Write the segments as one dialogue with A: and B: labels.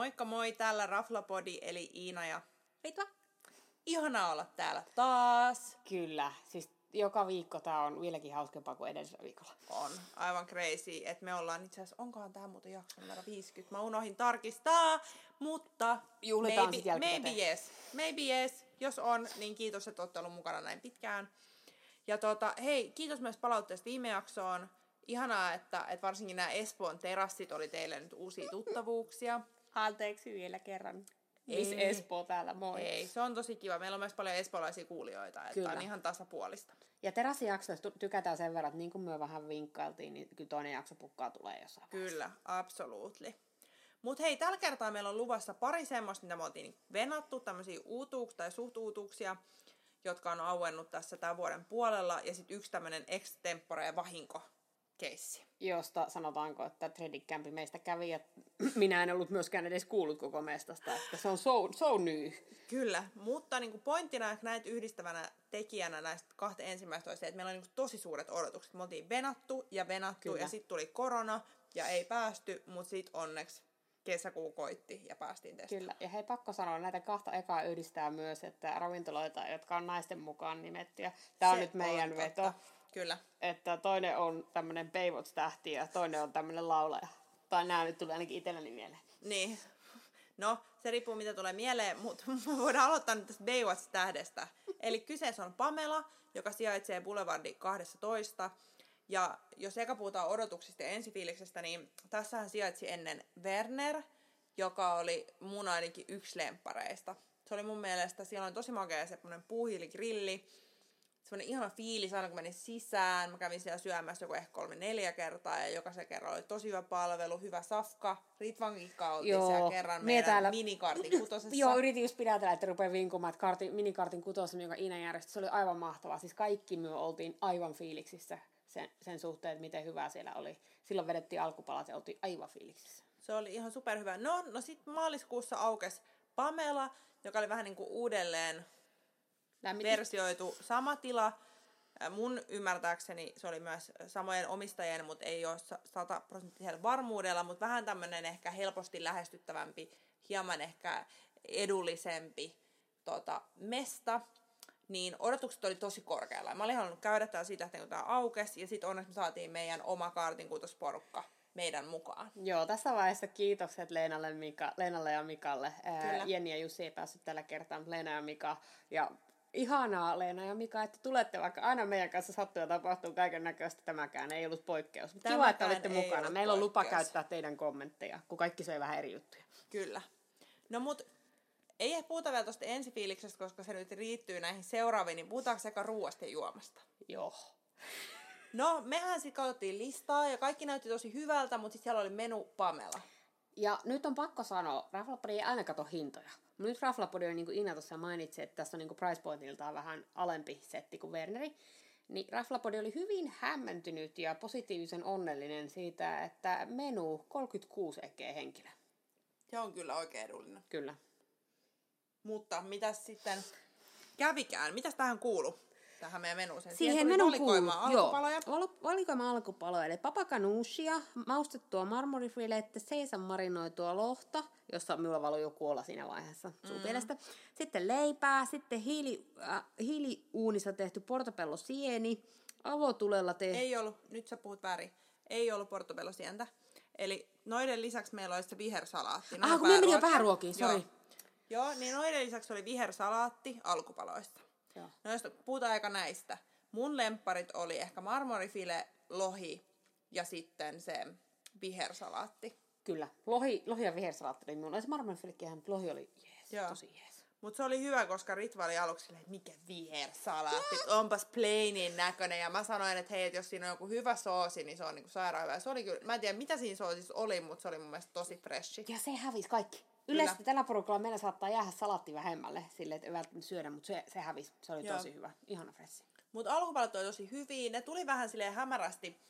A: Moikka moi, täällä Raflapodi eli Iina ja
B: Ritva?
A: ihanaa olla täällä taas.
B: Kyllä, siis joka viikko tää on vieläkin hauskempaa kuin edellisellä viikolla.
A: On aivan crazy, että me ollaan itse asiassa, onkohan tämä muuten jakso numero 50, mä unohdin tarkistaa, mutta
B: Juhlitaan
A: maybe, maybe yes, maybe yes, jos on, niin kiitos, että olette ollut mukana näin pitkään. Ja tota, hei, kiitos myös palautteesta viime jaksoon. Ihanaa, että, että varsinkin nämä Espoon terassit oli teille nyt uusia tuttavuuksia.
B: Anteeksi vielä kerran. Miss
A: Ei.
B: Espoo täällä, moi.
A: Ei, se on tosi kiva. Meillä on myös paljon espoolaisia kuulijoita, että
B: Kyllä.
A: on ihan tasapuolista.
B: Ja terassijaksoista ty- tykätään sen verran, että niin kuin me vähän vinkkailtiin, niin kyllä toinen jakso pukkaa tulee jossain.
A: Kyllä, absolutely. Mutta hei, tällä kertaa meillä on luvassa pari semmoista, mitä me oltiin venattu, tämmöisiä uutuuksia tai suhtuutuksia, jotka on auennut tässä tämän vuoden puolella, ja sitten yksi tämmöinen extempore vahinko keissi.
B: Josta sanotaanko, että Tredicampi meistä kävi, ja minä en ollut myöskään edes kuullut koko mestasta, että se on so, so new.
A: Kyllä, mutta niin kuin pointtina näitä yhdistävänä tekijänä näistä kahta ensimmäistä oli se, että meillä oli niin kuin tosi suuret odotukset. Me oltiin venattu ja venattu
B: Kyllä.
A: ja sitten tuli korona ja ei päästy, mutta sitten onneksi kesäkuu koitti ja päästiin testaamaan.
B: Kyllä, ja hei pakko sanoa, näitä kahta ekaa yhdistää myös, että ravintoloita, jotka on naisten mukaan nimetty, ja tämä on nyt meidän
A: on
B: veto,
A: totta. Kyllä.
B: että toinen on tämmöinen Baywatch-tähti ja toinen on tämmöinen laulaja. Tai nämä nyt tulee ainakin itselleni mieleen.
A: Niin. No, se riippuu mitä tulee mieleen, mutta me voidaan aloittaa nyt tästä Baywatch-tähdestä. Eli kyseessä on Pamela, joka sijaitsee Boulevardi 12. Ja jos eka puhutaan odotuksista ja ensifiiliksestä, niin tässähän sijaitsi ennen Werner, joka oli mun ainakin yksi lemppareista. Se oli mun mielestä, siellä oli tosi makea semmoinen puuhiiligrilli, semmoinen ihana fiilis aina kun menin sisään. Mä kävin siellä syömässä joku ehkä kolme neljä kertaa ja jokaisen kerran oli tosi hyvä palvelu, hyvä safka. Ritvankin oltiin
B: Joo,
A: siellä kerran meidän
B: täällä-
A: minikartin kutosessa.
B: Joo, yritin just pidätellä, että rupeaa vinkumaan, että kartin, minikartin kutossa, jonka Iina järjesti, se oli aivan mahtavaa. Siis kaikki me oltiin aivan fiiliksissä sen, sen suhteen, että miten hyvää siellä oli. Silloin vedettiin alkupalat ja oltiin aivan fiiliksissä.
A: Se oli ihan superhyvä. No, no sitten maaliskuussa aukesi Pamela, joka oli vähän niin kuin uudelleen
B: Lämmitin.
A: versioitu sama tila. Äh, Mun ymmärtääkseni se oli myös samojen omistajien, mutta ei ole sa- sataprosenttisella varmuudella, mutta vähän tämmöinen ehkä helposti lähestyttävämpi, hieman ehkä edullisempi tota, mesta. Niin odotukset oli tosi korkealla. Mä olin halunnut käydä täällä siitä, että kun tämä aukesi, ja sitten onneksi me saatiin meidän oma kaartinkuutosporukka meidän mukaan.
B: Joo, tässä vaiheessa kiitokset Leenalle, Mika, Leenalle ja Mikalle. Ää. Jenni ja Jussi ei päässyt tällä kertaa, mutta Leena ja Mika. Ja ihanaa Leena ja Mika, että tulette, vaikka aina meidän kanssa sattuu ja tapahtuu kaiken näköistä. Tämäkään ei ollut poikkeus. Mutta kiva, että
A: Tämäkään
B: olitte mukana. Meillä on lupa käyttää teidän kommentteja, kun kaikki söi vähän eri juttuja.
A: Kyllä. No mut ei ehkä puhuta vielä tuosta ensifiiliksestä, koska se nyt riittyy näihin seuraaviin, niin puhutaanko sekä ruoasta ja juomasta?
B: Joo.
A: No, mehän sitten katsottiin listaa ja kaikki näytti tosi hyvältä, mutta sitten siellä oli menu Pamela.
B: Ja nyt on pakko sanoa, Raflapodi ei aina kato hintoja. Nyt Raflapodi on, niin kuin Ina tuossa mainitsi, että tässä on niin kuin price pointiltaan vähän alempi setti kuin Werneri. Niin Raflapodi oli hyvin hämmentynyt ja positiivisen onnellinen siitä, että menu 36 ekkeä henkilö.
A: Se on kyllä oikein edullinen.
B: Kyllä.
A: Mutta mitä sitten kävikään? Mitäs tähän kuuluu? Tähän meidän menuuseen.
B: Siihen menun
A: valikoimaa
B: kuuluu-
A: alkupaloja.
B: Joo, val- valikoima alkupaloja, eli papakanuusia, maustettua marmorifilettä, seisan marinoitua lohta, jossa minulla valui jo kuolla siinä vaiheessa suupielestä. Sitten leipää, sitten hiili, äh, hiiliuunissa tehty portobello sieni, avotulella tehty...
A: Ei ollut, nyt sä puhut väärin, ei ollut portobellosientä. Eli noiden lisäksi meillä oli se vihersalaatti.
B: Ah, kun me meni jo pääruokiin,
A: Joo.
B: sori.
A: Joo, niin noiden lisäksi oli vihersalaatti alkupaloista.
B: Joo.
A: No jos puhutaan aika näistä. Mun lempparit oli ehkä marmorifile, lohi ja sitten se vihersalaatti.
B: Kyllä, lohi, lohi ja vihersalaatti oli minulla. Se marmorifiletkin, mutta lohi oli jees,
A: Joo.
B: tosi jees.
A: Mutta se oli hyvä, koska Ritva oli aluksi silleen, että mikä vihersalaatti, onpas plainin näköinen. Ja mä sanoin, että hei, että jos siinä on joku hyvä soosi, niin se on niinku sairaan hyvä. Ja Se oli kyllä, mä en tiedä mitä siinä soosissa oli, mutta se oli mun mielestä tosi freshi.
B: Ja se hävisi kaikki. Yleisesti tällä porukalla meillä saattaa jäädä salatti vähemmälle, sille että ei välttämättä syödä, mutta se, se hävisi. Se oli
A: Joo.
B: tosi hyvä. Ihana fressi.
A: Mutta alkupalat oli tosi hyviä. Ne tuli vähän silleen hämärästi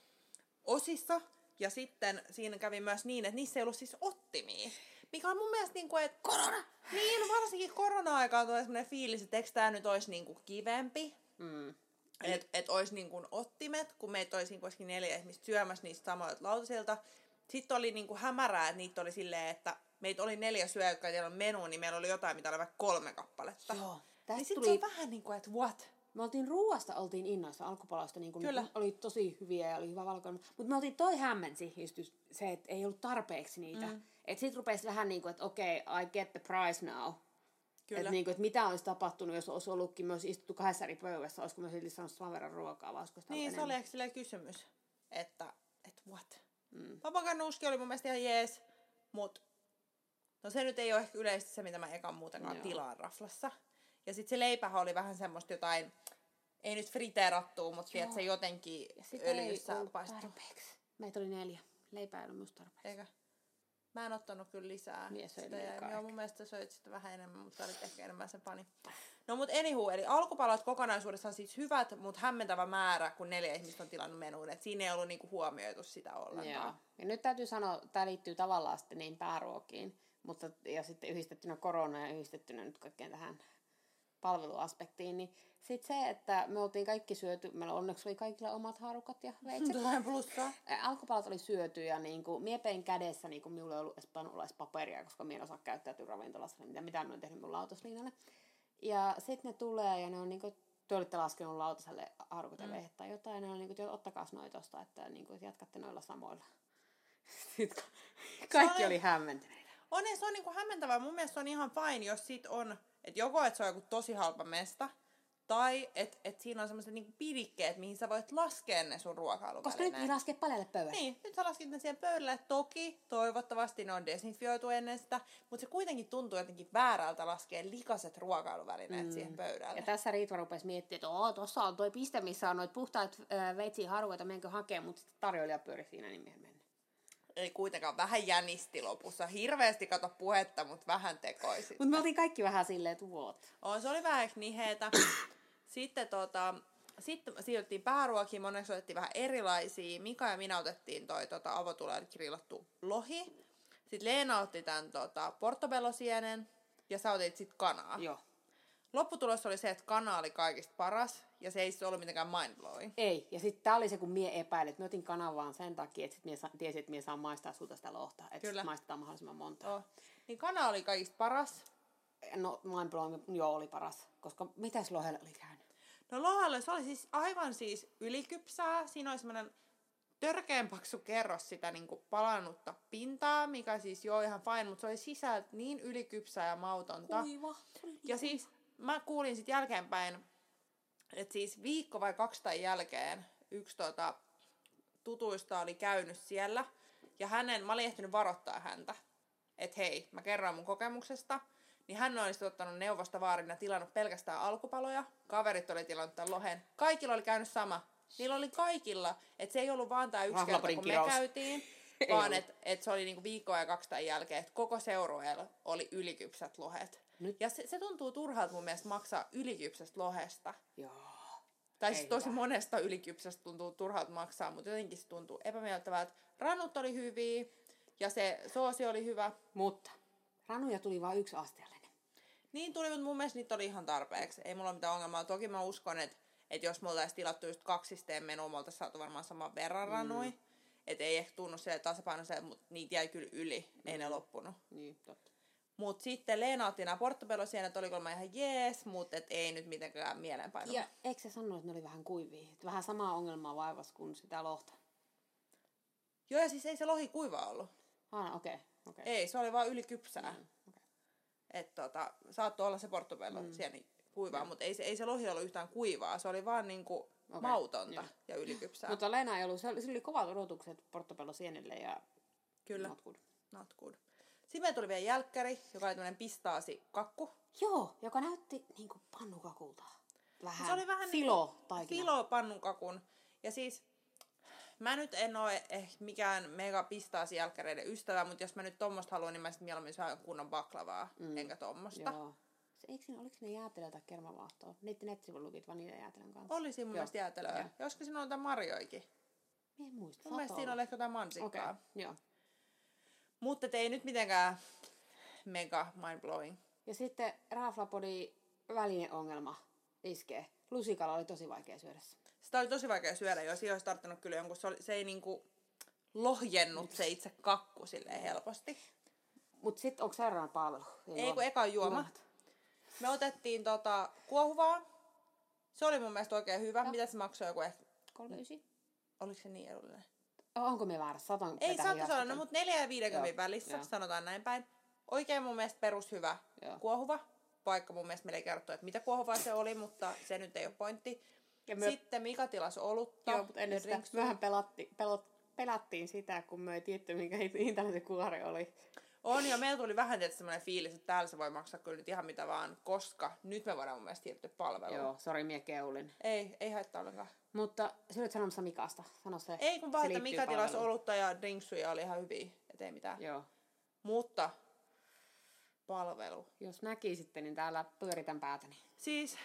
A: osissa. Ja sitten siinä kävi myös niin, että niissä ei ollut siis ottimia. Mikä on mun mielestä niin kuin, että... Korona! Niin, varsinkin korona-aikaan tulee sellainen fiilis, että eikö tämä nyt olisi niin kuin kivempi.
B: Mm.
A: Että et olisi niin kuin ottimet, kun meitä olisi niin kuitenkin neljä ihmistä syömässä niistä samoilta lautasilta. Sitten oli niinku hämärää, että niitä oli silleen, että meitä oli neljä syöjää, jotka ei menu, niin meillä oli jotain, mitä oli vaikka kolme kappaletta.
B: Joo.
A: Niin
B: Tästä
A: sitten
B: tuli,
A: se on vähän niin kuin, että what?
B: me oltiin ruuasta oltiin innoissa alkupalasta, niin kuin
A: Kyllä.
B: oli tosi hyviä ja oli hyvä valkoinen. Mutta me oltiin toi hämmensi just se, että ei ollut tarpeeksi niitä. Mm. Että sit rupesi vähän niin kuin, että okei, okay, I get the price now.
A: Kyllä.
B: Että niin kuin, että mitä olisi tapahtunut, jos olisi ollutkin myös istuttu kahdessa eri pöydässä, olisiko me silti saanut saman verran ruokaa, vai olisiko sitä
A: Niin, se oli ehkä silleen kysymys, että, että what? Mm. Papakanuuski oli mun mielestä ihan jees, mut no se nyt ei ole ehkä yleisesti se, mitä mä ekan muutenkaan
B: Joo.
A: tilaan raflassa. Ja sitten se leipähän oli vähän semmoista jotain, ei nyt friteerattua, mutta tiedät se jotenkin öljyssä
B: tarpeeksi. Meitä oli neljä. Leipää ei ollut tarpeeksi.
A: Eikä? Mä en ottanut kyllä lisää.
B: Mies
A: sitä, ja, joo, mun mielestä söit sitä vähän enemmän, mutta olit ehkä enemmän sen pani. No mut anywho, eli alkupalat kokonaisuudessaan siis hyvät, mutta hämmentävä määrä, kun neljä ihmistä on tilannut menuun. Et siinä ei ollut niinku huomioitu sitä ollenkaan.
B: Joo. Ja nyt täytyy sanoa, tämä liittyy tavallaan sitten niin pääruokiin, mutta ja sitten yhdistettynä korona ja yhdistettynä nyt kaikkeen tähän palveluaspektiin, niin sitten se, että me oltiin kaikki syöty, meillä onneksi oli kaikilla omat haarukat ja veitset.
A: Tulee plussaa.
B: Alkupalat oli syöty ja niin kuin, mie pein kädessä, niin kuin minulla ei ollut edes paperia, koska minä en osaa käyttäytyä ravintolassa, niin mitä, mitä minä olen tehnyt mun lautasliinalle. Ja sitten ne tulee ja ne on niin kuin, te olitte laskenut lautaselle haarukat ja mm. tai jotain, ja ne on niin kuin, ottakaa noin tosta, että, niin kuin, jatkatte noilla samoilla. Sitten kaikki
A: oli-
B: hämmentyneitä.
A: On, se on niinku hämmentävää. Mun mielestä se on ihan fine, jos sit on, että joko että se on joku tosi halpa mesta, tai että et siinä on semmoiset niinku pidikkeet, mihin sä voit laskea ne sun
B: Koska nyt
A: ruokailuvälineet.
B: ei laske paljalle pöydälle.
A: Niin, nyt sä laskit ne siihen pöydälle. Toki, toivottavasti ne on desinfioitu ennen sitä, mutta se kuitenkin tuntuu jotenkin väärältä laskea likaset ruokailuvälineet mm. siihen pöydälle.
B: Ja tässä Riitva rupesi miettimään, että Oo, tuossa on toi piste, missä on noit puhtaat äh, veitsiä harukoita, menkö hakemaan, mutta tarjoilija pyöri siinä, niin mennä.
A: Ei kuitenkaan vähän jänisti lopussa. Hirveästi kato puhetta, mutta vähän tekoisi.
B: Mutta me oltiin kaikki vähän silleen, että what?
A: On, se oli vähän ehkä niheetä. Sitten tota, sitten siirryttiin pääruokiin, moneksi otettiin vähän erilaisia. Mika ja minä otettiin toi tota, avotuleen grillattu lohi. Sitten Leena otti tämän tota, portobellosienen ja sä otit sitten kanaa.
B: Joo.
A: Lopputulos oli se, että kana oli kaikista paras ja se ei siis ollut mitenkään mindblowing.
B: Ei, ja sitten tää oli se, kun mie epäilin, että mä otin kanan vaan sen takia, että sit mie sa- tiesin, että mie saan maistaa sulta sitä lohta. Että
A: Kyllä.
B: sit maistetaan mahdollisimman monta.
A: Oh. Niin kana oli kaikista paras.
B: No, mind blowing, joo, oli paras. Koska mitäs lohelle oli käynyt?
A: No lohalle se oli siis aivan siis ylikypsää. Siinä oli semmoinen törkeän paksu kerros sitä niin kuin palannutta pintaa, mikä siis joo ihan fine, mutta se oli sisältä niin ylikypsää ja mautonta.
B: Kuiva.
A: Ja siis mä kuulin sitten jälkeenpäin, että siis viikko vai kaksi tai jälkeen yksi tota, tutuista oli käynyt siellä. Ja hänen, mä olin ehtinyt varoittaa häntä, että hei, mä kerroin mun kokemuksesta. Niin hän olisi ottanut neuvosta vaarin ja tilannut pelkästään alkupaloja. Kaverit oli tilannut tämän lohen. Kaikilla oli käynyt sama. Niillä oli kaikilla. Että se ei ollut vaan tämä yksi kerta, kun me käytiin.
B: Ei
A: vaan että et se oli niinku viikkoa ja kaksi tämän jälkeen, että koko seurueella oli ylikypsät lohet.
B: Nyt-
A: Ja se, se tuntuu turhalta mun mielestä maksaa ylikypsästä lohesta.
B: Joo.
A: Tai siis tosi
B: hyvä.
A: monesta ylikypsästä tuntuu turhalta maksaa, mutta jotenkin se tuntuu epämiellyttävältä. Rannut oli hyviä ja se soosi oli hyvä.
B: Mutta ranuja tuli vain yksi asteellinen.
A: Niin tuli, mutta mun mielestä niitä oli ihan tarpeeksi. Ei mulla ole mitään ongelmaa. Toki mä uskon, että, että jos me oltaisiin tilattu just kaksisteen menua, me oltaisiin saatu varmaan saman verran ranui. Että ei ehkä tunnu sille tasapainoiselle, mutta niitä jäi kyllä yli. Ei ne loppunut.
B: Niin, totta.
A: Mutta sitten Leena otti nämä portobellosienet, oli kolme ihan jees, mutta et ei nyt mitenkään mieleenpainuva.
B: Ja eikö se sanonut, että ne oli vähän kuivia? Että vähän samaa ongelmaa vaivas kuin sitä lohta.
A: Joo, ja siis ei se lohi kuiva ollut.
B: Ah, okei. Okay, okay.
A: Ei, se oli vaan ylikypsää.
B: Mm, okei.
A: Että tota, saattoi olla se portobello mm. sieni kuivaa, mutta ei se, ei se lohi ollut yhtään kuivaa. Se oli vaan niinku
B: Okei,
A: mautonta
B: joo.
A: ja ylikypsää.
B: Mutta Leena ei ollut, se oli, sillä oli kovat odotukset portobello sienille ja
A: Kyllä,
B: not good.
A: not good. Sitten meillä tuli vielä jälkkäri, joka oli tämmöinen pistaasi kakku.
B: Joo, joka näytti niinku pannukakulta. Vähän.
A: Se oli vähän
B: filo
A: niinku
B: taikina.
A: filo pannukakun. Ja siis mä nyt en ole ehkä mikään mega pistaasi jälkkäreiden ystävä, mutta jos mä nyt tommosta haluan, niin mä sitten mieluummin saan kunnon baklavaa, mm. enkä tommosta.
B: Joo. Se, eikö siinä, oliko ne jäätelö tai kermavaahtoa? Niiden nettisivuilla lukit vaan niiden jäätelön kanssa.
A: Oli siinä mun mielestä jäätelöä. Olisiko siinä ollut jotain marjoikin?
B: Mä en muista.
A: Mun mielestä siinä oli ehkä jotain mansikkaa. Okay.
B: joo.
A: Mutta ei nyt mitenkään mega mindblowing.
B: Ja sitten Raaflapodi välineongelma iskee. Lusikalla oli tosi vaikea syödä se.
A: Sitä oli tosi vaikea syödä, jos olisi tarttunut kyllä jonkun. Se, oli, se ei niinku... lohjennut se itse kakku silleen helposti.
B: Mut sit onko seuraava palvelu?
A: Ei kun eka on juomat. Me otettiin tota kuohuvaa. Se oli mun mielestä oikein hyvä. Mitä se maksoi joku ehkä?
B: 39.
A: Oliko se niin edullinen?
B: Onko me väärässä? Satan
A: Ei olla,
B: hiasta.
A: no, mutta 4 ja 50
B: Joo,
A: välissä,
B: joo.
A: sanotaan näin päin. Oikein mun mielestä perushyvä
B: Joo.
A: kuohuva. Vaikka mun mielestä meillä ei kerrottu, että mitä kuohuvaa se oli, mutta se nyt ei ole pointti.
B: Ja me-
A: Sitten Mika tilasi olutta.
B: Joo, mutta ennen sitä
A: drinksuja.
B: vähän pelatti, pelot, pelattiin sitä, kun me ei tiedetty, minkä hintainen se kuori oli.
A: On ja meillä tuli vähän tietysti semmoinen fiilis, että täällä se voi maksaa kyllä nyt ihan mitä vaan, koska nyt me voidaan mun mielestä siirtyä palveluun.
B: Joo, sori, mie keulin.
A: Ei, ei haittaa ollenkaan.
B: Mutta sä olet sanomassa Mikasta. Sano se.
A: Ei kun vaan, että Mika tilasi olutta ja drinksuja oli ihan hyviä, et ei mitään.
B: Joo.
A: Mutta palvelu.
B: Jos näkisitte, niin täällä pyöritän päätäni.
A: Siis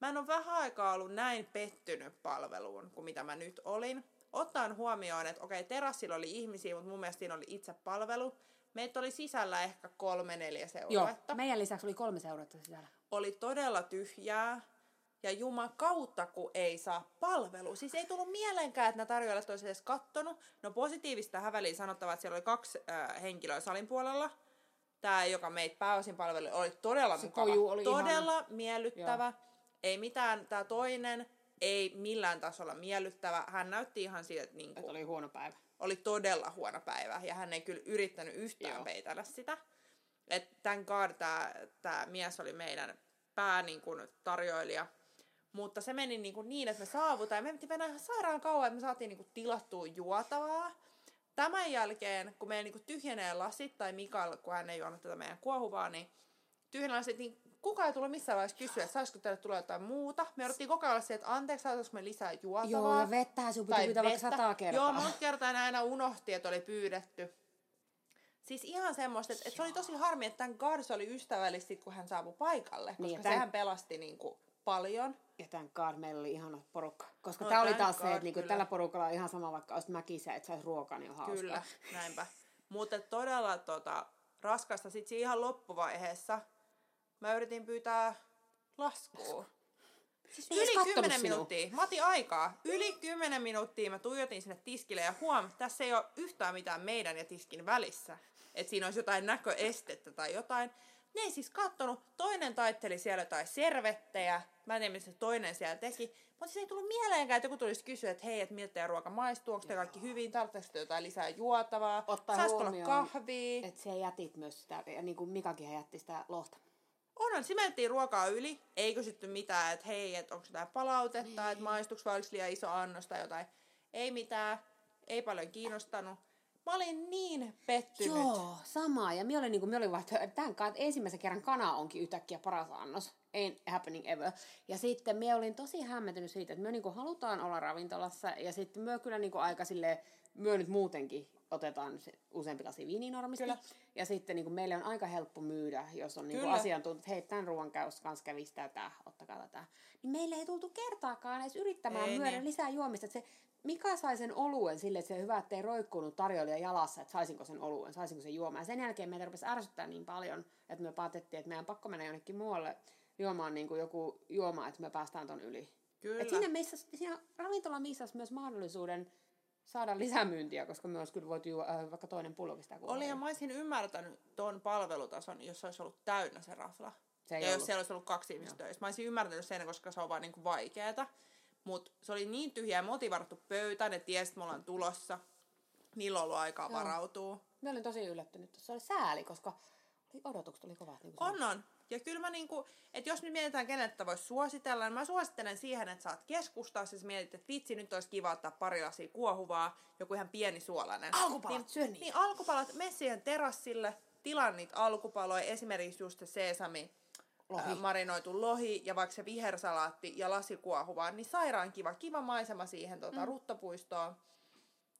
A: mä en ole vähän aikaa ollut näin pettynyt palveluun kuin mitä mä nyt olin. Ottaen huomioon, että okei, terassilla oli ihmisiä, mutta mun mielestä siinä oli itse palvelu. Meitä oli sisällä ehkä kolme, neljä
B: Joo,
A: seuruetta.
B: meidän lisäksi oli kolme seuretta sisällä.
A: Oli todella tyhjää. Ja Juman kautta, kun ei saa palvelu. Siis ei tullut mieleenkään, että nämä tarjoilijat olisi edes kattonut. No positiivista tähän väliin sanottava, että siellä oli kaksi äh, henkilöä salin puolella. Tämä, joka meitä pääosin palveli, oli todella
B: Se
A: mukava.
B: oli
A: todella miellyttävä. Ei mitään, tämä toinen ei millään tasolla miellyttävä. Hän näytti ihan siltä, että niinku,
B: Että oli huono päivä.
A: Oli todella huono päivä ja hän ei kyllä yrittänyt yhtään
B: Joo.
A: peitellä sitä. Et tän God tämä mies oli meidän pää niin kuin, tarjoilija. Mutta se meni niin, kuin niin että me saavutaan. Ja me mentiin mennä ihan sairaan kauan, että me saatiin niin kuin, tilattua juotavaa. Tämän jälkeen, kun meidän niin kuin, tyhjenee lasit, tai Mikael, kun hän ei juonut tätä meidän kuohuvaa, niin tyhjenee lasit, niin kukaan ei tullut missään vaiheessa kysyä, että saisiko teille tulla jotain muuta. Me odottiin koko ajan se, että anteeksi, saataisiko me lisää juotavaa.
B: Joo, ja vettä sun piti pyytää vaikka sataa kertaa.
A: Joo, monta kertaa aina unohti, että oli pyydetty. Siis ihan semmoista, että, että se oli tosi harmi, että tämän Gars oli ystävällistä, kun hän saapui paikalle, koska
B: Niin,
A: niin,
B: ja tän-
A: sehän pelasti niin kuin, paljon.
B: Ja tämän God meillä oli ihana porukka. Koska
A: No,
B: tää oli taas se, että niinku, tällä porukalla on ihan sama, vaikka olisit mäkisä, että sais ruokaa, niin on hauskaa.
A: Kyllä, näinpä. Mutta todella tota, raskasta. Sitten ihan loppuvaiheessa mä yritin pyytää laskua. Siis yli
B: kattonut
A: 10
B: sinua.
A: minuuttia. Mä otin aikaa. Yli 10 minuuttia mä tuijotin sinne tiskille ja huom, tässä ei ole yhtään mitään meidän ja tiskin välissä. Että siinä olisi jotain näköestettä tai jotain. Ne ei siis kattonut. Toinen taitteli siellä jotain servettejä. Mä en tiedä, mitä toinen siellä teki. Mutta siis ei tullut mieleenkään, että joku tulisi kysyä, että hei, että miltä teidän ruoka maistuu, onko te kaikki hyvin, tarvitseeko te jotain lisää juotavaa,
B: Ottaa
A: saisiko olla kahvia.
B: Että se jätit myös sitä, ja niin kuin Mikakin jätti sitä lohta.
A: Onhan, simeltiin ruokaa yli, ei kysytty mitään, että hei, että onko jotain palautetta, niin. että maistuuko vai oliko liian iso annos tai jotain. Ei mitään, ei paljon kiinnostanut. Mä olin niin pettynyt.
B: Joo, sama. Ja minä olin, niin kuin, minä olin vaan, että tämän kanssa, että ensimmäisen kerran kana onkin yhtäkkiä paras annos. Ain't happening ever. Ja sitten minä olin tosi hämmentynyt siitä, että me niin halutaan olla ravintolassa. Ja sitten me kyllä niin kuin, aika silleen, myö nyt muutenkin otetaan se useampi lasi viiniä normisti.
A: Kyllä.
B: Ja sitten niin kuin, meille on aika helppo myydä, jos on niin kuin, asiantuntijat, että hei, tämän ruoan käys kanssa kävisi tätä, ottakaa tätä. Niin meille ei tultu kertaakaan edes yrittämään
A: Ei
B: myydä
A: niin.
B: lisää juomista. Että se, Mika sai sen oluen sille, että se hyvä, ettei roikkunut tarjoilija jalassa, että saisinko sen oluen, saisinko sen juomaan. Ja sen jälkeen meitä rupesi ärsyttää niin paljon, että me päätettiin, että meidän on pakko mennä jonnekin muualle juomaan niin kuin joku juoma, että me päästään ton yli.
A: Kyllä.
B: Et siinä, missä, siinä ravintola missasi myös mahdollisuuden saada lisämyyntiä, koska me olisi kyllä voitu juo, äh, vaikka toinen pullo pistää
A: Oli ja mä olisin ymmärtänyt ton palvelutason, jos olisi ollut täynnä se rafla.
B: Se
A: ja jos
B: ollut.
A: siellä olisi ollut kaksi ihmistä töissä. Mä olisin ymmärtänyt sen, koska se on vaan niinku vaikeeta. Mutta se oli niin tyhjä ja me oltiin varattu pöytä, ne tiesi, että me ollaan tulossa. Niillä on ollut aikaa
B: Joo.
A: varautua.
B: Mä olin tosi yllättynyt. Se oli sääli, koska oli odotukset oli kovat. Niin
A: On, on. Ja kyllä mä niinku, että jos nyt mietitään kenettä voisi suositella, niin mä suosittelen siihen, että saat keskustaa, siis mietit, että vitsi, nyt olisi kiva ottaa pari lasia kuohuvaa, joku ihan pieni suolainen.
B: Alkupalat,
A: niin,
B: syö niitä.
A: Niin alkupalat, mene siihen terassille, tilaa niitä alkupaloja, esimerkiksi just se sesami,
B: Lohi.
A: ää, marinoitu lohi ja vaikka se vihersalaatti ja lasi kuohuvaa, niin sairaan kiva, kiva maisema siihen tota, mm. ruttopuistoon.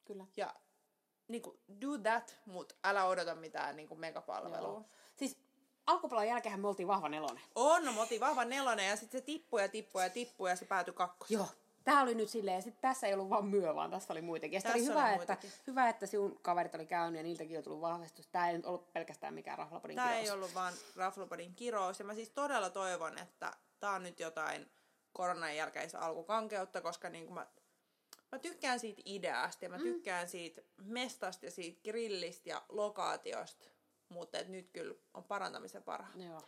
B: Kyllä.
A: Ja niinku, do that, mutta älä odota mitään niinku, megapalvelua.
B: Joo. Siis alkupalan jälkeen me oltiin vahva nelonen.
A: On, no, me oltiin vahva nelonen ja sitten se tippui ja tippui ja tippui ja se päätyi kakkoseen.
B: Joo. Tää oli nyt silleen, ja sit tässä ei ollut vaan myö, vaan tässä oli muitakin. Ja sit oli
A: Tässä
B: hyvä,
A: oli
B: että,
A: muitakin.
B: hyvä, että sinun kaverit oli käynyt ja niiltäkin on tullut vahvistus. Tää ei nyt ollut pelkästään mikään raflapodin
A: Tämä
B: kirous.
A: ei ollut vaan Raflopodin kirous. Ja mä siis todella toivon, että tämä on nyt jotain koronan jälkeistä alkukankeutta, koska niin kuin mä mä tykkään siitä ideasta ja mä tykkään siitä mestasta ja siitä grillistä ja lokaatiosta. Mutta nyt kyllä on parantamisen parha.
B: Joo.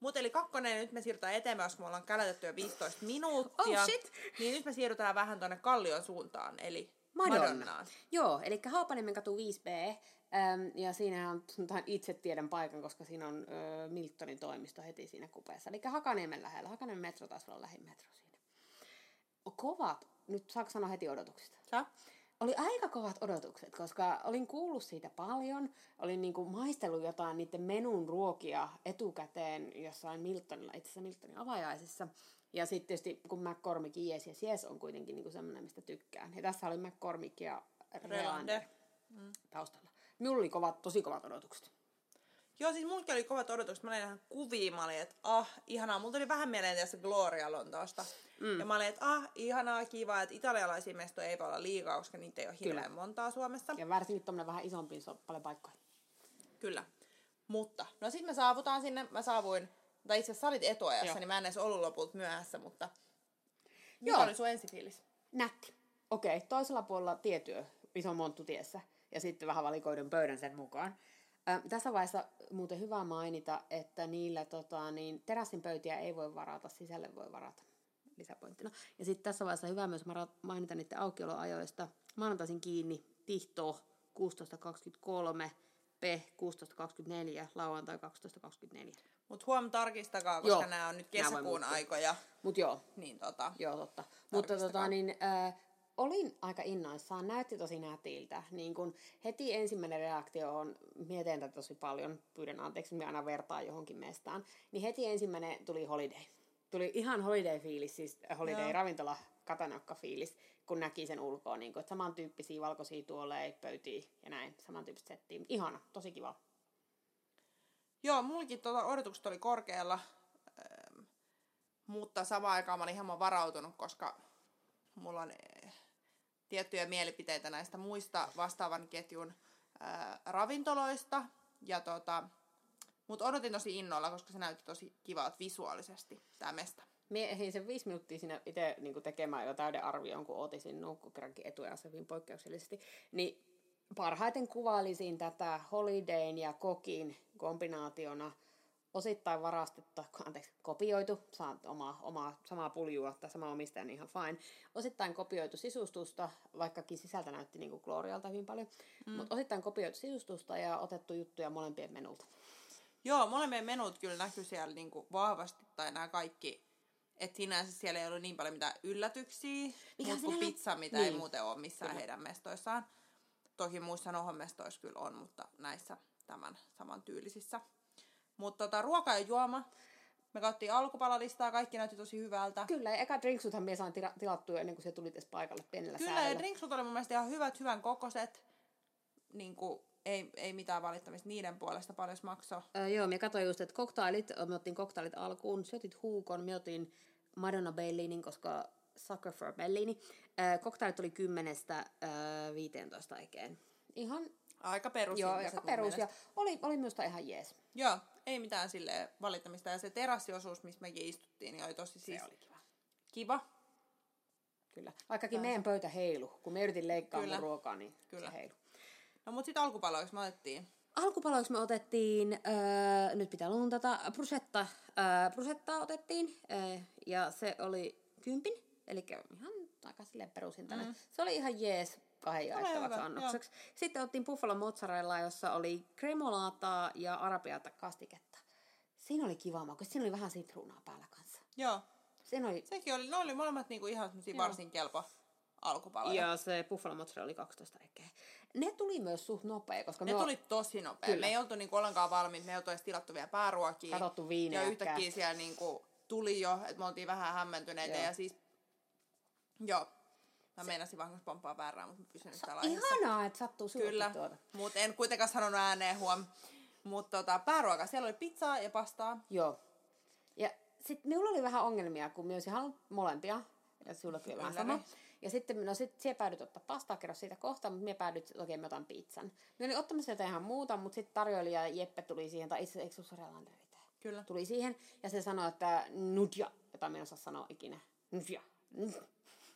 A: Mutta eli kakkonen, nyt me siirrytään eteenpäin, koska me ollaan kälätetty jo 15 minuuttia.
B: Oh, shit.
A: Niin nyt me siirrytään vähän tuonne Kallion suuntaan, eli
B: Madonna.
A: Madonnaan.
B: Joo, eli Haapaniemen katu 5B. äm, ja siinä on, tämän itse tiedän paikan, koska siinä on ö, Miltonin toimisto heti siinä kupeessa. Eli Hakaniemen lähellä. Hakaniemen metro taisi olla lähimetro siinä. Kovat, nyt saako sanoa heti odotuksista?
A: Sä?
B: Oli aika kovat odotukset, koska olin kuullut siitä paljon. Olin niinku maistellut jotain niiden menun ruokia etukäteen jossain Miltonilla, itse asiassa Miltonin avajaisissa. Ja sitten tietysti kun McCormick Yes Yes Yes on kuitenkin niinku semmoinen, mistä tykkään. Ja tässä oli McCormick ja Relander
A: Relander.
B: taustalla. Minulla oli kovat, tosi kovat odotukset.
A: Joo, siis mulki oli kovat odotukset. Mä olin ihan kuvia, mä olin, että ah, ihanaa. Mulla tuli vähän mieleen tästä Gloria Lontoosta. Mm. Ja mä olin, että ah, ihanaa, kiva, että italialaisia mestoja ei voi olla liikaa, koska niitä ei ole hirveän
B: Kyllä.
A: montaa Suomessa.
B: Ja varsinkin tuommoinen vähän isompi, se on paljon paikkoja.
A: Kyllä. Mutta, no sit me saavutaan sinne, mä saavuin, tai itse asiassa sä olit etuajassa,
B: Joo.
A: niin mä en edes ollut lopulta myöhässä, mutta mikä
B: Joo.
A: oli sun ensifiilis?
B: Nätti. Okei, okay, toisella puolella tietyö, iso monttu tiessä, ja sitten vähän valikoidun pöydän sen mukaan. Ö, tässä vaiheessa muuten hyvä mainita, että niillä tota, niin, terassin pöytiä ei voi varata, sisälle voi varata lisäpointtina. Ja sitten tässä vaiheessa hyvä myös mainita niiden aukioloajoista. Maanantaisin kiinni, Tihto 16.23, P 16.24, lauantai 12.24.
A: Mut huom tarkistakaa, koska
B: Joo.
A: nämä on nyt kesäkuun aikoja.
B: Mut joo,
A: Niin tota,
B: Joo, totta. Mutta tota, niin, äh, olin aika innoissaan, näytti tosi nätiltä. Niin kun heti ensimmäinen reaktio on, mietin tätä tosi paljon, pyydän anteeksi, mä aina vertaan johonkin mestaan, niin heti ensimmäinen tuli holiday. Tuli ihan holiday-fiilis, siis holiday-ravintola katanokka-fiilis, kun näki sen ulkoa, niin kun, että samantyyppisiä valkoisia tuoleja, pöytiä ja näin, samantyyppistä settiä. Ihana, tosi kiva.
A: Joo, mullakin tuota odotukset oli korkealla, ähm, mutta samaan aikaan mä olin hieman varautunut, koska mulla on tiettyjä mielipiteitä näistä muista vastaavan ketjun äh, ravintoloista. Ja tota, mutta odotin tosi innolla, koska se näytti tosi kivalta visuaalisesti, tämä mesta.
B: Mie ehdin sen viisi minuuttia siinä itse niin tekemään jo täyden arvion, kun otin nukkun kerrankin etuajassa poikkeuksellisesti. Niin parhaiten kuvailisin tätä Holidayn ja Kokin kombinaationa osittain varastetta, anteeksi, kopioitu, saa omaa, omaa samaa puljua tai sama omistaja, niin ihan fine. Osittain kopioitu sisustusta, vaikkakin sisältä näytti niin kuin Glorialta hyvin paljon, mm. mutta osittain kopioitu sisustusta ja otettu juttuja molempien menulta.
A: Joo, molemmien menut kyllä näkyy siellä niinku vahvasti, tai nämä kaikki, että sinänsä siellä ei ollut niin paljon mitään yllätyksiä,
B: Mikä
A: mutta kuin
B: sinällä-
A: pizza, mitä
B: Niin.
A: ei muuten ole missään heidän mestoissaan. Toki muissa nohomestoissa kyllä on, mutta näissä tämän saman tyylisissä. Mutta tota, ruoka ja juoma. Me katsottiin alkupalalistaa, kaikki näytti tosi hyvältä.
B: Kyllä, ja eka drinksuthan sain tila- tilattua ennen kuin se tuli tässä paikalle pienellä
A: Kyllä,
B: säädöllä.
A: ja drinksut oli mun mielestä ihan hyvät, hyvän kokoiset. Niin kuin, ei, ei mitään valittamista niiden puolesta, paljon se maksoi.
B: Öö, joo, me katsoin just, että koktailit, me otin koktailit alkuun, sä otit huukon, me otin Madonna Bellinin, koska sucker for Bellini. Öö, koktailit oli 10 öö, 15 aikeen. Ihan,
A: Aika perus.
B: joo, aika perus, ja oli, oli minusta ihan jees.
A: Joo, ei mitään sille valittamista. Ja se terassiosuus, missä mekin istuttiin, niin oli tosi siis
B: oli kiva.
A: kiva.
B: Kyllä. Vaikkakin meidän pöytä heilu, kun me yritin leikkaa
A: Kyllä.
B: mun ruokaa, niin
A: Kyllä.
B: se heilu.
A: No mut sitten alkupaloiksi me otettiin.
B: Alkupaloiksi me otettiin, öö, nyt pitää luntata, brusetta, öö, brusetta otettiin öö, ja se oli kympin, eli ihan aika silleen perusintainen. Mm. Se oli ihan jees kahden jaettavaksi
A: hyvä,
B: annokseksi. Sitten otettiin buffalo mozzarella, jossa oli kremolaataa ja arabiata kastiketta. Siinä oli kiva maku, siinä oli vähän sitruunaa päällä kanssa.
A: Joo,
B: Siinä oli,
A: sekin oli, ne oli molemmat niinku ihan semmosia
B: Joo.
A: varsin kelpo alkupaloja.
B: ja se buffalo mozzarella oli 12 ekeä. Ne tuli myös suht nopea, koska
A: Ne
B: me
A: tuli tosi nopea.
B: Kyllä.
A: Me ei oltu niinku ollenkaan valmiit, me ei oltu edes tilattu vielä pääruokia.
B: Katsottu viiniä
A: Ja yhtäkkiä siellä niinku tuli jo, että me oltiin vähän hämmentyneitä.
B: Joo.
A: Ja siis, joo. Mä meinasin vahingossa pomppaa väärää, mutta mä pysyn nyt täällä.
B: Ihanaa, että sattuu sulle
A: Kyllä, mutta en kuitenkaan sanonut ääneen huom. Mutta tota, pääruoka, siellä oli pizzaa ja pastaa.
B: Joo. Ja sitten minulla oli vähän ongelmia, kun minä olisin halunnut molempia. Ja sulla oli vähän sama. Ja sitten, no sit siellä päädyt ottaa pastaa, kerro siitä kohta, mutta minä päädyt, että okei, mä otan pizzan. Minä olin ottamassa sieltä ihan muuta, mutta sitten tarjoilija Jeppe tuli siihen, tai itse asiassa eikö se ole Relander itse?
A: Kyllä.
B: Tuli siihen, ja se sanoi, että nudja, jota minä en osaa sanoa ikinä. Nudja. Mm.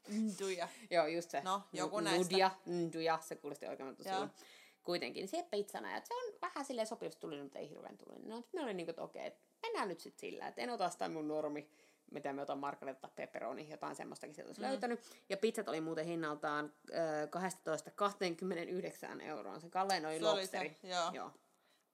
A: Nduja.
B: Joo, just se.
A: No, joku näistä.
B: Nudia, nduja, se kuulosti oikein tosi Kuitenkin, se pizzana, ja se on vähän silleen sopivasti tuli, mutta ei hirveän tuli. No, me oli niinku, että okei, että mennään nyt sitten sillä, että en ota sitä mun normi, mitä me otan margarita, pepperoni, jotain semmoistakin sieltä olisi mm. löytänyt. Ja pizzat oli muuten hinnaltaan äh, 12-29 euroon. Se kallein oli
A: Se oli
B: lobsteri.
A: se, joo.
B: joo.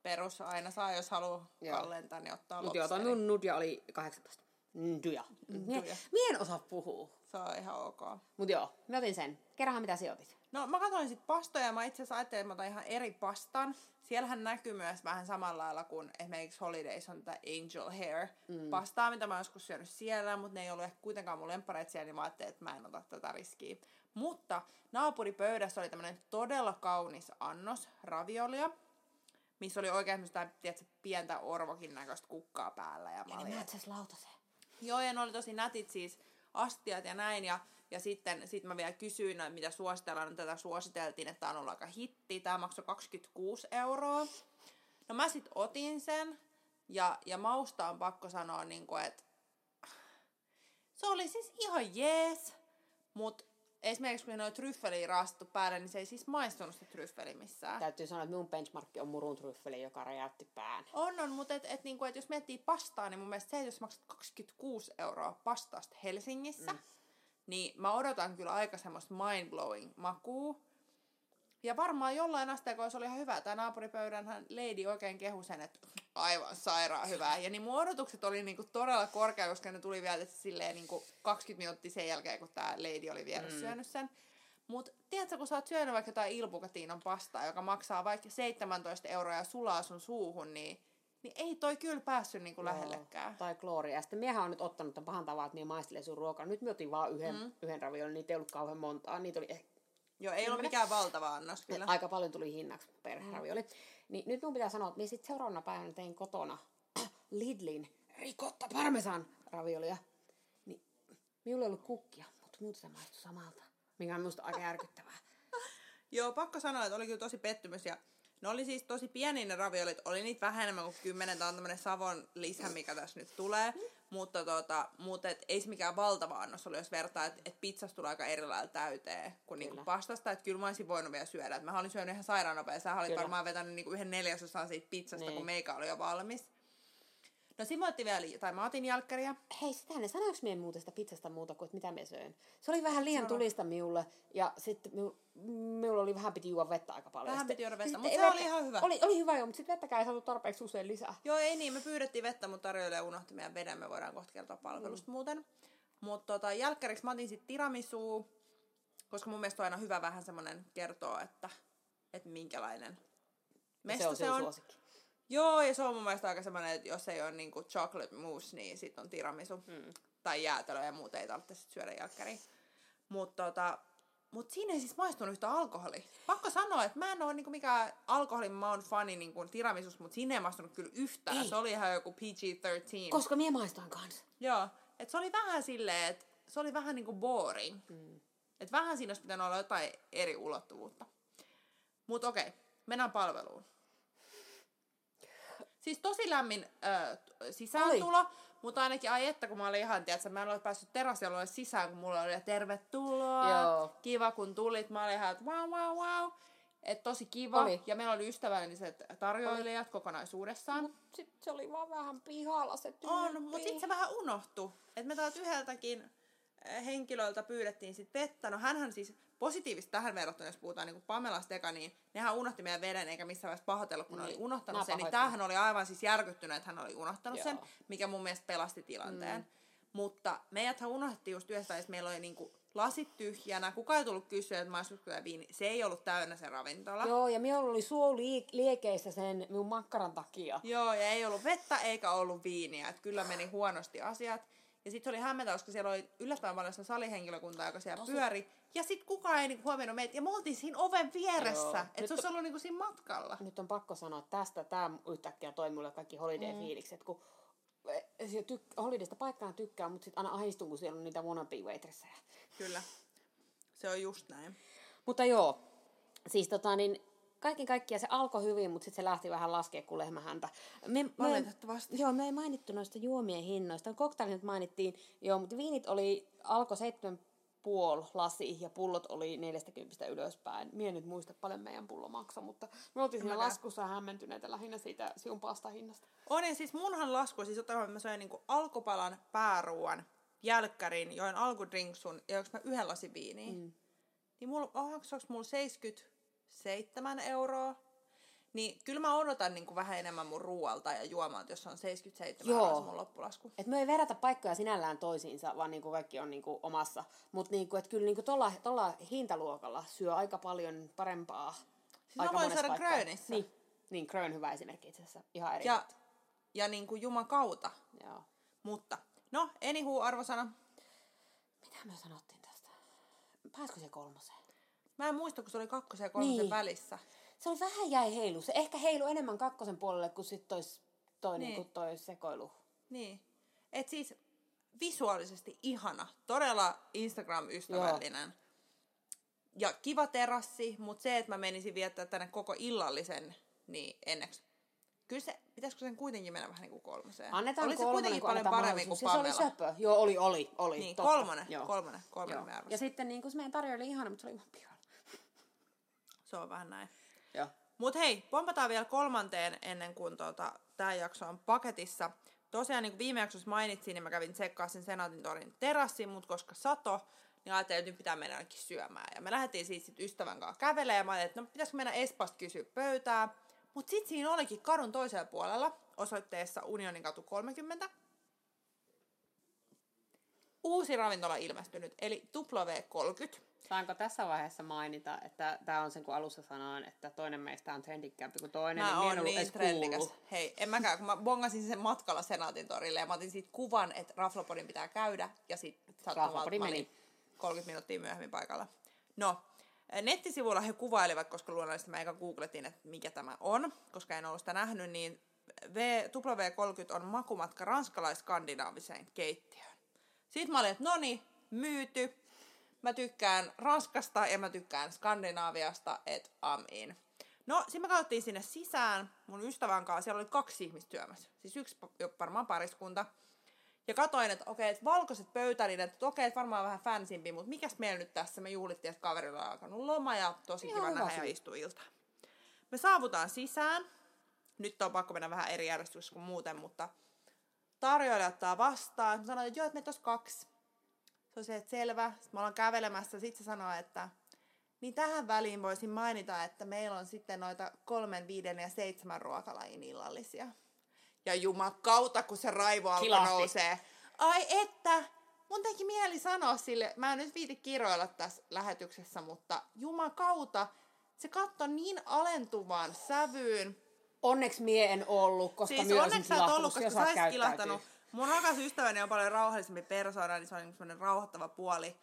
A: Perus aina saa, jos haluaa
B: Joo.
A: kallentaa, niin ottaa
B: Mutta joo, toi mun nudja oli 18. Nduja. Mie, mie en osaa puhua.
A: Se on ihan ok.
B: Mutta joo, mä otin sen. Kerrohan mitä sijoitit.
A: No mä katsoin sit pastoja ja mä itse asiassa ajattelin, että mä otan ihan eri pastan. Siellähän näkyy myös vähän samalla lailla kuin esimerkiksi Holidays on tätä Angel Hair mm. pastaa, mitä mä oon joskus syönyt siellä, mutta ne ei ollut ehkä kuitenkaan mun lemppareita siellä, niin mä ajattelin, että mä en ota tätä riskiä. Mutta naapuripöydässä oli tämmönen todella kaunis annos raviolia, missä oli oikein semmoista, tiedätkö, pientä orvokin näköistä kukkaa päällä. Ja mä olin,
B: Näet sä lautaseen?
A: Joo, ja ne oli tosi nätit siis astiat ja näin. Ja, ja sitten sit mä vielä kysyin, no, mitä suositellaan. No, tätä suositeltiin, että tämä on ollut aika hitti. Tämä maksoi 26 euroa. No mä sit otin sen. Ja, ja mausta on pakko sanoa, niin kuin, että se oli siis ihan jees. Mutta esimerkiksi kun ne oli tryffeliä raastuttu päälle, niin se ei siis maistunut se tryffeli missään.
B: Täytyy sanoa, että minun benchmarkki on murun tryffeli, joka räjäytti pään.
A: On, on, mutta et, et, niinku, et jos miettii pastaa, niin mun mielestä se, että jos maksat 26 euroa pastaasta Helsingissä, mm. niin mä odotan kyllä aika semmoista mind-blowing makuu. Ja varmaan jollain asteikolla se oli ihan hyvä. Tämä naapuripöydänhän Lady oikein kehu sen, että aivan sairaan hyvää. Ja niin mun odotukset oli niinku todella korkea, koska ne tuli vielä silleen niinku 20 minuuttia sen jälkeen, kun tämä Lady oli vielä mm. syönyt sen. Mutta tiedätkö, kun sä oot syönyt vaikka jotain ilpukatiinon pastaa, joka maksaa vaikka 17 euroa ja sulaa sun suuhun, niin, niin ei toi kyllä päässyt niinku lähellekään.
B: Tai klooria. Ja sitten miehän on nyt ottanut tämän pahan tavan, että minä maistelen sun ruokaa. Nyt me otin vaan yhden, mm. yhden raviolin, niitä ei ollut kauhean montaa. Niitä oli ehkä
A: Joo, ei ollut mikään valtava annos kyllä.
B: Aika paljon tuli hinnaksi per mm. ravioli. Niin nyt mun pitää sanoa, että minä sitten seuraavana päivänä tein kotona Lidlin ricotta parmesan raviolia. Niin minulla ei ollut kukkia, mutta muuten se maistui samalta. Mikä on minusta aika järkyttävää.
A: Joo, pakko sanoa, että oli kyllä tosi pettymys. Ja ne oli siis tosi pieniä ne raviolit. Oli niitä vähän enemmän kuin kymmenen. Tämä on tämmöinen Savon lisä, mikä tässä nyt tulee. Mutta, tota, mutta et, ei se mikään valtava annos oli, jos vertaa, että et pizzasta tulee aika eri lailla täyteen kuin niinku
B: Kyllä.
A: pastasta. Että kyllä mä olisin voinut vielä syödä. Et mä olin syönyt ihan sairaan nopeasti. Sä olit varmaan vetänyt niinku yhden neljäsosan siitä pizzasta,
B: Niin.
A: kun meikä oli jo valmis. No mä otin vielä, tai mä otin jälkkäriä.
B: Hei, sitä ne sanoiko mie muuten sitä pizzasta muuta kuin, että mitä me söin? Se oli vähän liian
A: Sano.
B: tulista minulle, ja sitten miu, minulla oli vähän piti juoda vettä aika paljon.
A: Vähän piti juoda vettä, mutta se oli ihan hyvä.
B: Oli, oli hyvä joo, mutta sitten vettäkään ei saatu tarpeeksi usein lisää.
A: Joo, ei niin. Me pyydettiin vettä, mutta tarjoilija unohti meidän veden. Me voidaan kohta kertoa palvelusta mm. muuten. Mutta tota, jälkkäriksi mä otin sitten tiramisua, koska mun mielestä on aina hyvä vähän semmonen kertoa, että, että minkälainen
B: Ja
A: mesta
B: se on,
A: se on.
B: suosikki.
A: Joo, ja se on mun mielestä aika semmoinen, että jos ei ole niinku chocolate mousse, niin sitten on tiramisu. Mm. Tai jäätelö ja muuta ei tarvitse sit syödä jälkkäriä. Mutta tota, mut siinä ei siis maistunut yhtä alkoholi. Pakko sanoa, että mä en ole niinku mikään alkoholin maun fani niinku tiramisus, mutta siinä ei maistunut kyllä yhtään.
B: Ei.
A: Se oli ihan joku PG-13.
B: Koska mie maistoin kanssa.
A: Joo, että se oli vähän silleen, että se oli vähän niinku boring. Mm. Että vähän siinä olisi pitänyt olla jotain eri ulottuvuutta. Mutta okei, mennään palveluun. Siis tosi lämmin t- sisääntulo, mutta ainakin ai että kun mä olin ihan, tiedätkö, mä en ole päässyt terassialueelle sisään, kun mulla oli tervetuloa,
B: Joo.
A: kiva kun tulit, mä olin ihan, että wow, wow, wow. Et tosi kiva.
B: Oli.
A: Ja meillä oli ystävälliset tarjoilijat kokonaisuudessaan.
B: Sitten se oli vaan vähän pihalla se tyyppi.
A: On, mutta sitten se vähän unohtu. Että me taas yhdeltäkin äh, henkilöltä pyydettiin sit vettä. No hänhän siis positiivista tähän verrattuna, jos puhutaan niin Pamela Steka, niin nehän unohti meidän veden eikä missään vaiheessa pahoitellut, kun ne
B: Niin.
A: oli unohtanut sen. Niin tämähän oli aivan siis järkyttynyt, että hän oli unohtanut
B: Joo.
A: sen, mikä mun mielestä pelasti tilanteen. Mm. Mutta meidäthän unohdettiin just yhdessä vaiheessa, meillä oli niinku lasit tyhjänä, kukaan ei tullut kysyä, että maistuisiko tämä viini. Se ei ollut täynnä se ravintola.
B: Joo, ja minulla oli suo liekeissä sen minun makkaran takia.
A: Joo, ja ei ollut vettä eikä ollut viiniä. Että kyllä meni huonosti asiat. Ja sitten se oli hämmentä, koska siellä oli yllättävän paljon sitä salihenkilökuntaa, joka siellä
B: Tosi.
A: pyöri. Ja sitten kukaan ei niinku huomioinut meitä. Ja me oltiin siinä oven vieressä. Että se olisi ollut niinku siinä matkalla.
B: Nyt on pakko sanoa, että tästä tämä yhtäkkiä toi mulle kaikki holiday-fiilikset, kun e, se tyk- holidaysta paikkaan tykkää, mutta sitten aina ahdistun, kun siellä on niitä wannabe waitressejä.
A: Kyllä. Se on just näin.
B: Mutta joo, siis tota niin, kaiken kaikkiaan se alkoi hyvin, mutta sitten se lähti vähän laskea kuin lehmähäntä. Me, me,
A: Valitettavasti.
B: joo, me ei mainittu noista juomien hinnoista. Koktailit nyt mainittiin, joo, mutta viinit oli, alkoi puoli lasi ja pullot oli 40 ylöspäin. Mie nyt muista paljon meidän pullo maksoi, mutta me oltiin siinä laskussa hämmentyneitä lähinnä siitä sinun pastahinnasta.
A: On ja siis munhan lasku, siis ottakaa, mä söin niinku alkupalan pääruuan, jälkkärin, join alkudrinksun ja joks mä yhden lasin viiniä. Mm. Niin mulla, onko mulla 77 euroa? Niin kyllä mä odotan niinku vähän enemmän mun ruoalta ja juomalta, jos on 77
B: Joo.
A: euroa se mun loppulasku.
B: Et me ei verrata paikkoja sinällään toisiinsa, vaan niinku kaikki on niinku omassa. Mutta et kyllä tolla, tolla hintaluokalla syö aika paljon parempaa.
A: Siis mä
B: aika
A: voin
B: monessa
A: saada
B: paikkaa.
A: Grönissä.
B: Niin, niin Grön hyvä esimerkki itse asiassa. Ihan eri.
A: Ja, ja niinku juman kautta.
B: Joo.
A: Mutta, no, anywho, arvosana.
B: Mitä me sanottiin tästä? Pääskö se kolmoseen?
A: Mä en muista, kun se oli kakkosen ja kolmosen
B: Niin.
A: välissä.
B: Se oli vähän jäi heilu. Se ehkä heilu enemmän kakkosen puolelle kuin sit tois, toi,
A: Niin.
B: niin. toi sekoilu.
A: Niin. Et siis visuaalisesti ihana, todella Instagram-ystävällinen. Ja kiva terassi, mutta se, että mä menisin viettää tänne koko illallisen, niin enneksi. Kyllä se, pitäisikö sen kuitenkin mennä vähän niin kuin kolmoseen?
B: Annetaan
A: oli se kuitenkin paljon paremmin kuin Pamela.
B: se oli söpö. Joo, oli, oli, oli.
A: Niin,
B: totta.
A: kolmonen,
B: Joo.
A: kolmonen, kolmonen
B: Joo. Ja sitten niin kun se meidän tarjoili ihana, mutta se oli ihan pihalla.
A: Se on vähän näin.
B: Joo.
A: Mut hei, pompataan vielä kolmanteen ennen kuin tota, tämä jakso on paketissa. Tosiaan niin kuin viime jaksossa mainitsin, niin mä kävin tsekkaa sen Senaatin torin terassin, mutta koska sato, niin ajattelin, että nyt pitää mennä ainakin syömään. Ja me lähdettiin siis sit ystävän kanssa kävelemään ja mä ajattelin, että no pitäisikö mennä Espasta kysyä pöytää. Mutta sitten siinä olikin kadun toisella puolella osoitteessa Unionin katu 30. Uusi ravintola ilmestynyt, eli W30.
B: Saanko tässä vaiheessa mainita, että tämä on sen, kun alussa sanoin, että toinen meistä on trendikkäämpi kuin toinen,
A: Mä
B: niin
A: oon niin
B: edes
A: trendikäs.
B: kuullut.
A: Hei, en mäkään, kun mä bongasin sen matkalla Senaatin torille ja mä otin siitä kuvan, että Raflopodin pitää käydä ja sit sattumalta
B: meni.
A: 30 minuuttia myöhemmin paikalla. No, nettisivuilla he kuvailivat, koska luonnollisesti mä eka googletin, että mikä tämä on, koska en ollut sitä nähnyt, niin v, W30 on makumatka ranskalais-skandinaaviseen keittiöön. Sitten mä olin, että no niin, myyty. Mä tykkään Ranskasta ja mä tykkään Skandinaaviasta, et am in. No, sitten me katsottiin sinne sisään mun ystävän kanssa. Siellä oli kaksi ihmistä syömässä. Siis yksi varmaan pariskunta. Ja katoin, että okei, että valkoiset pöytälineet, että okei, että varmaan vähän fansimpi, mutta mikäs meillä nyt tässä? Me juhlittiin, että kaverilla on alkanut loma ja tosi
B: Ihan
A: kiva nähdä ja istua iltaan. Me saavutaan sisään. Nyt on pakko mennä vähän eri järjestyksessä kuin muuten, mutta tarjoilija ottaa vastaan. Mä sanoin, että joo, että meitä olisi kaksi. Se on se, että selvä. Sitten me ollaan kävelemässä. Sitten se sanoo, että niin tähän väliin voisin mainita, että meillä on sitten noita kolmen, viiden ja seitsemän ruokalajin illallisia. Ja jumakauta, kun se raivo alkoi nousee. Ai että, mun teki mieli sanoa sille, mä en nyt viiti kiroilla tässä lähetyksessä, mutta jumakauta, se katto niin alentuvaan sävyyn.
B: Onneksi mie en ollut, koska
A: Siis
B: mie olisin
A: onneksi sä et ollut, koska sä
B: oot
A: olisit kilahtanut. Mun rakas ystäväni on paljon rauhallisempi persoona, niin se on niinku semmoinen rauhoittava puoli.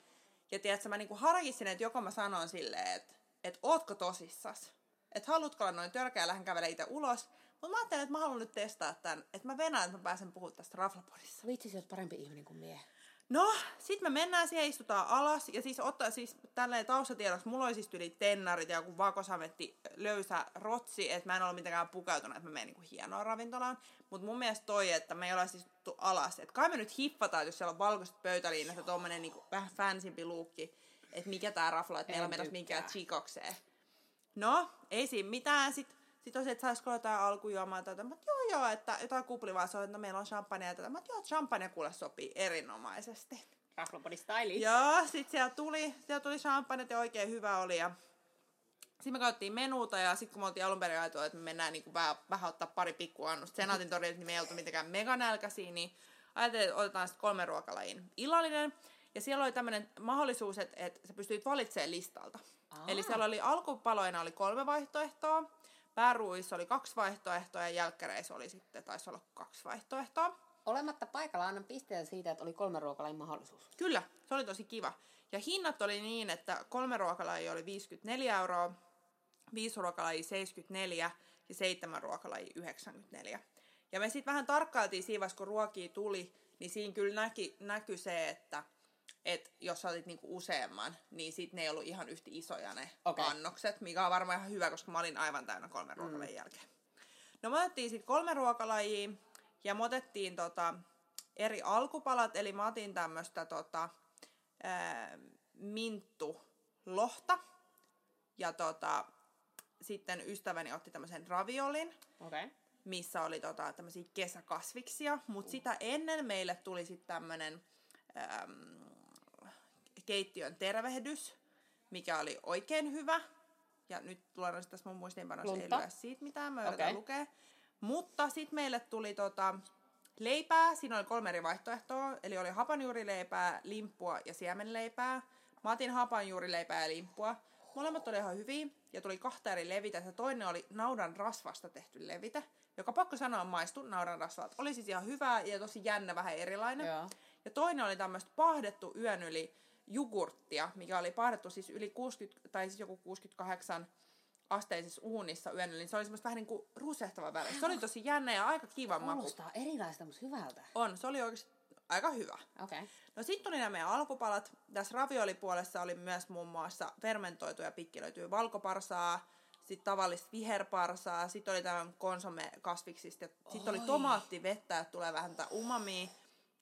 A: Ja tiedätkö, mä niinku harkistin, että joko mä sanon silleen, että et ootko tosissas? Että haluatko olla noin törkeä ja lähden kävelemään itse ulos? Mutta mä ajattelin, että mä haluan nyt testaa tämän, että mä venään, että mä pääsen puhumaan tästä Raflapodissa.
B: Vitsi, sä oot parempi ihminen kuin mie.
A: No, sit me mennään siihen, istutaan alas, ja siis ottaa siis tälleen taustatiedoksi, mulla oli siis yli tennarit ja joku vakosametti löysä rotsi, että mä en ole mitenkään pukeutunut, että mä menen niinku hienoon ravintolaan. Mutta mun mielestä toi, että me ei olla siis istuttu alas, että kai me nyt hiffataan, jos siellä on valkoiset pöytäliinat ja tommonen niinku vähän fansimpi luukki, että mikä tää rafla, että meillä on
B: En
A: menossa minkään chikokseen. No, ei siinä mitään. Sit on se, että saisiko jotain alkujuomaa tai jotain. Joo, joo, että jotain kuplivaa se on, että no, meillä on champagne ja tätä. Mä, joo, champagne kuule sopii erinomaisesti.
B: Raflopodi style.
A: Joo, sit siellä tuli, siellä tuli champagne ja oikein hyvä oli. Ja sitten me katsottiin menuuta ja sitten kun me oltiin alun perin ajateltu, että me mennään niin vähän, vähän ottaa pari pikkuannosta Senaatin torilta, niin me ei oltu mitenkään meganälkäisiä, niin ajattelin, että otetaan sitten kolme ruokalajin illallinen. Ja siellä oli tämmöinen mahdollisuus, että, että sä pystyit valitsemaan listalta.
B: Aa.
A: Eli siellä oli alkupaloina oli kolme vaihtoehtoa, pääruuissa oli kaksi vaihtoehtoa ja jälkkäreissä oli sitten, taisi olla kaksi vaihtoehtoa.
B: Olematta paikalla annan pisteen siitä, että oli kolme ruokalajin mahdollisuus.
A: Kyllä, se oli tosi kiva. Ja hinnat oli niin, että kolme ruokalajia oli 54 euroa, viisi ruokalajia 74 ja seitsemän ruokalajia 94. Ja me sitten vähän tarkkailtiin siinä kun ruokia tuli, niin siinä kyllä näki, näkyi se, että et jos sä otit niinku useamman, niin sit ne ei ollut ihan yhtä isoja ne okay. annokset, mikä on varmaan ihan hyvä, koska mä olin aivan täynnä kolmen ruokalajin jälkeen. No me otettiin sitten kolme ruokalajia ja me otettiin tota, eri alkupalat, eli mä otin tämmöistä tota, ää, minttu lohta. Ja tota, sitten ystäväni otti tämmöisen raviolin,
B: Okei. Okay.
A: missä oli tota, tämmöisiä kesäkasviksia. Mutta sitä ennen meille tuli sitten tämmöinen äm, keittiön tervehdys, mikä oli oikein hyvä. Ja nyt luonnollisesti tässä mun muistiinpanossa ei lue siitä mitään, mä yritän
B: Okei.
A: lukea. Mutta sitten meille tuli tota, leipää, siinä oli kolme eri vaihtoehtoa, eli oli hapanjuurileipää, limppua ja siemenleipää. Mä otin hapanjuurileipää ja limppua. Molemmat oli ihan hyviä ja tuli kahta eri levitä. Ja toinen oli naudan rasvasta tehty levite, joka pakko sanoa maistu naudan rasvalta. Oli siis ihan hyvää ja tosi jännä, vähän erilainen.
B: Joo.
A: Ja toinen oli tämmöistä pahdettu yön yli jogurttia, mikä oli pahdettu siis yli 60, tai siis joku 68 asteisessa uunissa yön niin Se oli semmoista vähän niin kuin rusehtava väri. Se oli tosi jännä ja aika kiva maku.
B: Kuulostaa erilaista, mutta hyvältä.
A: On, se oli oikeasti aika hyvä.
B: Okei. Okay.
A: No sitten tuli nämä meidän alkupalat. Tässä raviolipuolessa oli myös muun muassa fermentoituja pikkilöityä valkoparsaa, sitten tavallista viherparsaa, sitten oli tämän konsome kasviksista, sitten oli tomaattivettä, että tulee vähän tätä umamia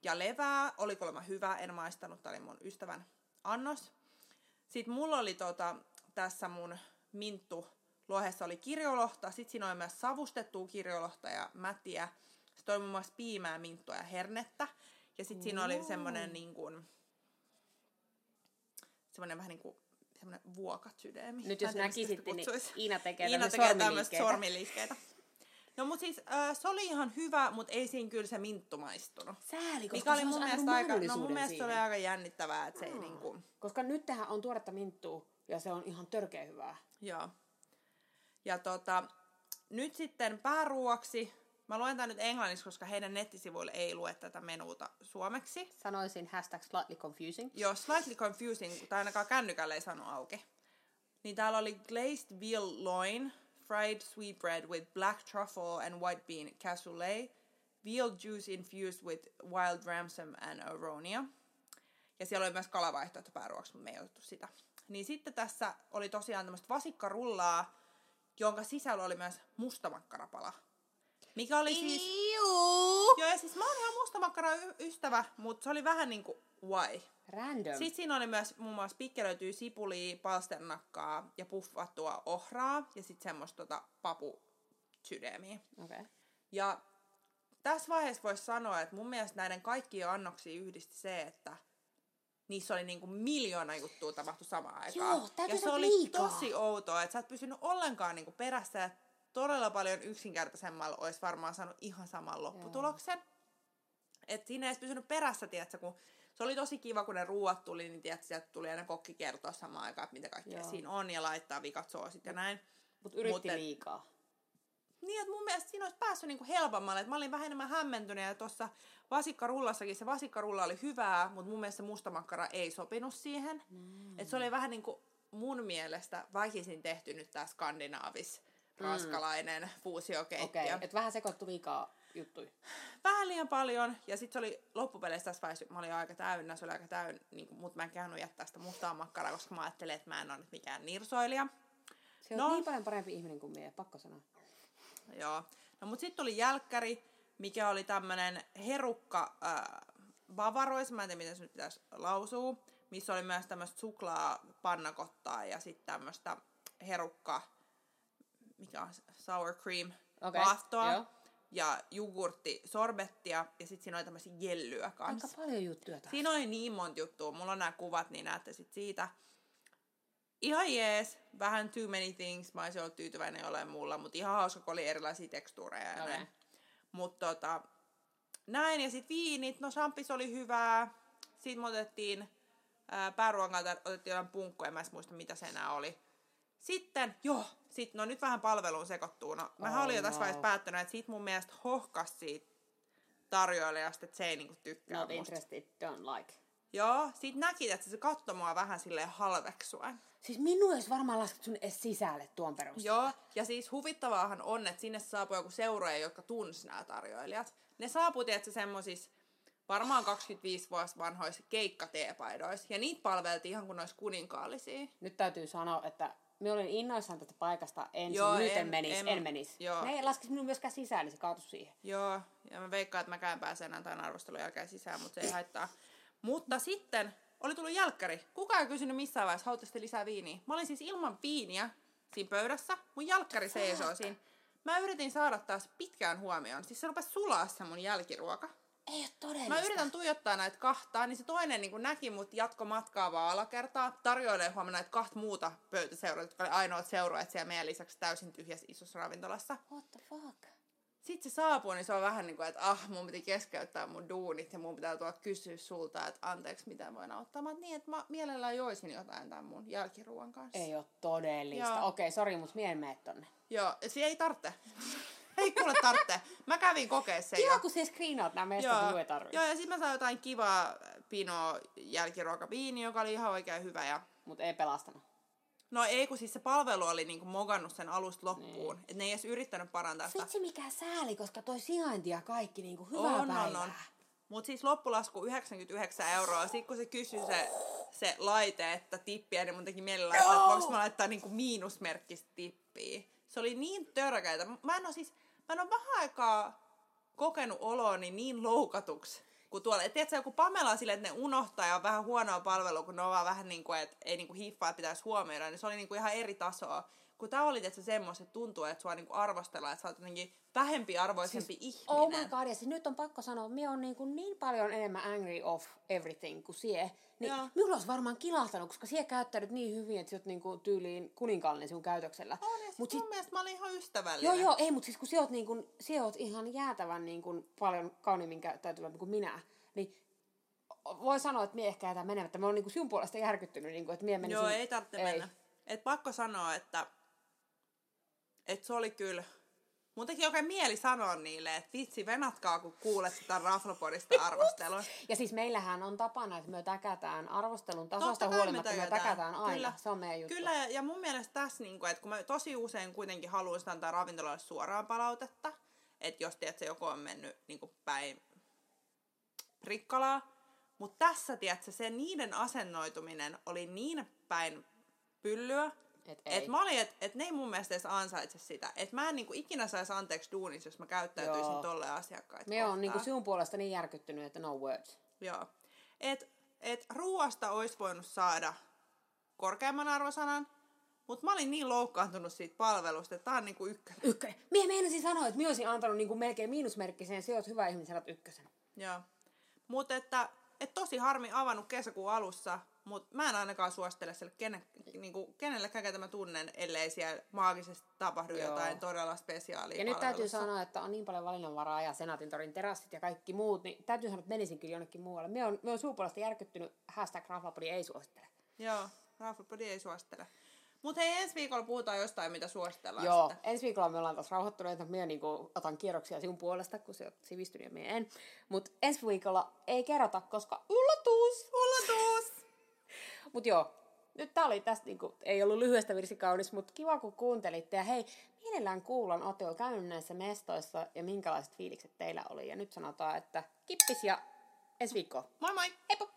A: ja levää. Oli kuulemma hyvä, en maistanut, tämä oli mun ystävän annos. Sitten mulla oli tota, tässä mun minttu lohessa oli kirjolohta, sitten siinä oli myös savustettua kirjolohta ja mätiä. Sitten oli muun muassa piimää, minttua ja hernettä. Ja sitten siinä oli semmoinen niin kuin, semmoinen vähän niin kuin semmoinen vuokat sydämi.
B: Nyt jos näkisitte, niin. Iina tekee
A: Iina tekee tämmöistä
B: sormiliikkeitä.
A: No mut siis äh, se oli ihan hyvä, mutta ei siinä kyllä se minttu maistunut.
B: Sääli, koska
A: Mikä oli
B: se
A: mun mielestä aika, no mun mielestä se oli
B: siihen.
A: aika jännittävää, että se ei
B: Aa.
A: niinku,
B: Koska nyt tähän on tuoretta minttua ja se on ihan törkeä hyvää.
A: joo. Ja tota, nyt sitten pääruuaksi, mä luen tämän nyt englanniksi, koska heidän nettisivuille ei lue tätä menuuta suomeksi.
B: Sanoisin hashtag slightly confusing.
A: Joo, slightly confusing, tai ainakaan kännykällä ei sano auki. Niin täällä oli glazed veal loin, fried sweetbread with black truffle and white bean cassoulet, veal juice infused with wild ramsam and aronia. Ja siellä oli myös kalavaihtoehto pääruoksi, mutta me ei otettu sitä. Niin sitten tässä oli tosiaan tämmöistä vasikkarullaa, jonka sisällä oli myös mustamakkarapala. Mikä oli siis...
B: Iu!
A: Joo, ja siis mä oon ihan mustamakkara ystävä, mutta se oli vähän niinku why.
B: Random.
A: Sitten siinä oli myös muun muassa pikkelöityy sipulia, palsternakkaa ja puffattua ohraa ja sitten semmoista tota, papu sydämiä.
B: Okei. Okay.
A: Ja tässä vaiheessa voisi sanoa, että mun mielestä näiden kaikkien annoksia yhdisti se, että niissä oli niinku miljoona juttua tapahtu samaan aikaan.
B: Joo,
A: ja se oli
B: liikaa.
A: tosi outoa, että sä et pysynyt ollenkaan niinku perässä ja todella paljon yksinkertaisemmalla olisi varmaan saanut ihan saman lopputuloksen. Et siinä ei edes pysynyt perässä, tiedätkö, kun se oli tosi kiva, kun ne ruuat tuli, niin tiedätkö, sieltä tuli aina kokki kertoa samaan aikaan, että mitä kaikkea
B: Joo.
A: siinä on ja laittaa vikat soosit ja näin.
B: Mutta yritti
A: Mut et-
B: liikaa.
A: Niin, että mun mielestä siinä olisi päässyt niinku helpommalle. Et mä olin vähän enemmän hämmentynyt ja tuossa vasikkarullassakin se vasikkarulla oli hyvää, mutta mun mielestä se mustamakkara ei sopinut siihen. Mm. Et se oli vähän niinku mun mielestä väkisin tehty nyt tää skandinaavis ranskalainen mm. fuusiokeittiö.
B: Okei, okay. että vähän sekoittu liikaa juttuja.
A: Vähän liian paljon. Ja sitten se oli loppupeleissä tässä vaiheessa, mä olin aika täynnä, se oli aika täynnä, niin mutta mä en kehannut jättää sitä mustaa makkaraa, koska mä ajattelin, että mä en ole nyt mikään nirsoilija.
B: Se on
A: No.
B: niin paljon parempi ihminen kuin mie, pakko sanoa.
A: Joo. No mut sitten tuli jälkkäri, mikä oli tämmönen herukka äh, bavarois, mä en tiedä miten se nyt pitäisi lausua, missä oli myös tämmöistä suklaa pannakottaa ja sitten tämmöistä herukka, mikä on sour cream,
B: Okei,
A: vaahtoa
B: joo.
A: ja jogurtti, sorbettia ja sitten siinä oli tämmöisiä jellyä
B: Aika
A: kanssa.
B: paljon juttuja taas.
A: Siinä oli niin monta juttua. Mulla on nämä kuvat, niin näette sit siitä. Ihan jees, vähän too many things. Mä olisin ollut tyytyväinen jollain muulla, mutta ihan hauska, kun oli erilaisia tekstuureja ja
B: Okei.
A: näin. Mutta tota, näin, ja sitten viinit, no champis oli hyvää. Sitten me otettiin ää, pääruoan kanssa otettiin jotain punkkoja, mä en muista mitä se enää oli. Sitten, joo, sit, no nyt vähän palveluun sekoittuu. No, mä
B: Oh
A: olin jo tässä
B: no.
A: vaiheessa päättänyt, että siitä mun mielestä hohkas siitä tarjoilijasta, että se ei niinku tykkää
B: Not
A: musta.
B: interested, don't like.
A: Joo, sit näki, että se katsoi mua vähän silleen halveksuen.
B: Siis minun olisi varmaan laskettu sun edes sisälle tuon perusteella.
A: Joo, ja siis huvittavaahan on, että sinne saapui joku seuraaja, jotka tunsi nämä tarjoilijat. Ne saapui, tietysti semmoisissa varmaan 25 vuotta vanhoissa keikkateepaidoissa, ja niitä palveltiin ihan kuin olisi kuninkaallisia.
B: Nyt täytyy sanoa, että me olin innoissaan tästä paikasta ensin,
A: Joo,
B: nyt en,
A: en-
B: menis,
A: en-
B: en, menis.
A: joo.
B: Ne ei laskisi minun myöskään sisään, niin se kaatui siihen.
A: Joo, ja mä veikkaan, että mäkään pääsen enää tämän arvostelun jälkeen sisään, mutta se ei haittaa. Mutta sitten oli tullut jälkkäri. Kukaan ei kysynyt missään vaiheessa, haluatte lisää viiniä. Mä olin siis ilman viiniä siinä pöydässä. Mun jälkkäri seisoo siinä. Mä yritin saada taas pitkään huomioon. Siis se rupesi sulaa se mun jälkiruoka.
B: Ei ole todellista.
A: Mä yritän tuijottaa näitä kahtaa, niin se toinen niin näki mut jatko matkaa vaan alakertaa. Tarjoilee huomenna näitä kahta muuta pöytäseuroja, jotka oli ainoat seuraajat siellä meidän lisäksi täysin tyhjässä isossa ravintolassa.
B: What the fuck?
A: Sitten se saapuu, niin se on vähän niin kuin, että ah, mun piti keskeyttää mun duunit ja mun pitää tuoda kysyä sulta, että anteeksi, mitä voin auttaa. Mä niin, että mä mielellään joisin jotain tämän mun jälkiruuan kanssa.
B: Ei ole todellista. Okei, sori, mutta mie en mene tonne.
A: Joo, se ei tarvitse. Ei kuule tarvitse. Mä kävin kokea sen
B: Kiva,
A: jo.
B: kun se screenaat nämä meistä,
A: Joo,
B: ei tarvitse.
A: joo, ja sitten mä sain jotain kivaa pino jälkiruokaviini, joka oli ihan oikein hyvä. Ja...
B: Mutta ei pelastanut.
A: No ei, kun siis se palvelu oli niinku mogannut sen alusta loppuun. Niin. Et ne ei edes yrittänyt parantaa sitä.
B: Vitsi mikä sääli, koska toi sijainti ja kaikki niinku hyvää
A: On,
B: päivää.
A: on, on. Mutta siis loppulasku 99 euroa. Sitten kun se kysyi se, se laite, että tippiä, niin mun teki mieli laittaa, että voinko mä laittaa niinku miinusmerkkistä tippiä. Se oli niin törkeitä. Mä en oo siis, mä en oo vähän aikaa kokenut olooni niin loukatuksi kuin tuolla. Et tiedätkö, joku Pamela on silleen, että ne unohtaa ja on vähän huonoa palvelua, kun ne on vaan vähän niin kuin, että ei niin kuin hiffaa, pitäisi huomioida, niin se oli niin kuin ihan eri tasoa. Kun tää oli tietysti semmoista, että tuntuu, että sua niin kuin arvostellaan, että sä oot jotenkin vähempi arvoisempi siis, ihminen.
B: Oh my god, ja siis nyt on pakko sanoa, että on niin, kuin niin paljon enemmän angry of everything kuin sie. Niin
A: Joo.
B: minulla olisi varmaan kilahtanut, koska sie käyttäydyt niin hyvin, että sä oot niin kuin tyyliin kuninkaallinen sun käytöksellä.
A: On, ja sit
B: Mut
A: mun
B: sit-
A: mielestä mä olin ihan ystävällinen.
B: Joo, joo, ei, mutta siis kun sä oot, niin kuin, sä oot ihan jäätävän niin kuin, paljon kauniimmin käyttäytyvämpi kuin minä, niin voi sanoa, että mie ehkä jätän menemättä. Mä oon niin kuin sinun puolesta järkyttynyt, niin kuin, että mie menisin...
A: Joo, ei tarvitse mennä. Et pakko sanoa, että, että se oli kyllä... Mun teki oikein mieli sanoa niille, että vitsi, venatkaa, kun kuulet sitä Raflopodista arvostelua.
B: Ja siis meillähän on tapana, että me täkätään arvostelun tasosta huolimatta, me
A: tökätään.
B: täkätään aina.
A: Kyllä.
B: Se on meidän juttu.
A: Kyllä, ja mun mielestä tässä, niin kuin, että kun mä tosi usein kuitenkin haluan sitä antaa ravintolalle suoraan palautetta, että jos tiedät, se joku on mennyt niin päin rikkalaa, mutta tässä, tiedätkö, se niiden asennoituminen oli niin päin pyllyä,
B: Et ei.
A: että mä olin, että et ne ei mun mielestä edes ansaitse sitä. Että mä en niin kuin, ikinä saisi anteeksi duunissa, jos mä käyttäytyisin
B: Joo.
A: tolleen asiakkaita
B: Me on niin kuin sinun puolesta niin järkyttynyt, että no words.
A: Joo. Et, et ruoasta olisi voinut saada korkeamman arvosanan, mutta mä olin niin loukkaantunut siitä palvelusta, että tää on niinku ykkönen.
B: Ykkönen. Mie meinasin sanoa, että minä olisin antanut niin kuin melkein miinusmerkkiseen, se oot hyvä ihminen, oot ykkösen.
A: Joo. Mutta että et tosi harmi avannut kesäkuun alussa, mutta mä en ainakaan suosittele sille kene, niinku, kenellekään, ketä mä tunnen, ellei siellä maagisesti tapahdu
B: Joo.
A: jotain todella spesiaalia
B: Ja nyt täytyy sanoa, että on niin paljon valinnanvaraa ja Senaatin torin terassit ja kaikki muut, niin täytyy sanoa, että menisin kyllä jonnekin muualle. Me on, me on suupuolesta järkyttynyt, hashtag Raflapodi ei suosittele.
A: Joo, Raflopodi ei suosittele. Mutta hei, ensi viikolla puhutaan jostain, mitä suositellaan
B: Joo,
A: sitten.
B: ensi viikolla me ollaan taas rauhoittuneita. Minä niinku otan kierroksia sinun puolesta, kun se on sivistynyt ja minä en. Mutta ensi viikolla ei kerrota, koska yllätys!
A: Ullatus!
B: Mutta joo, nyt tää oli tästä, niinku, ei ollut lyhyestä virsi kaunis, mutta kiva kun kuuntelitte. Ja hei, mielellään kuullaan, ootte jo käynyt näissä mestoissa ja minkälaiset fiilikset teillä oli. Ja nyt sanotaan, että kippis ja ensi viikkoon.
A: Moi moi!
B: Heippa!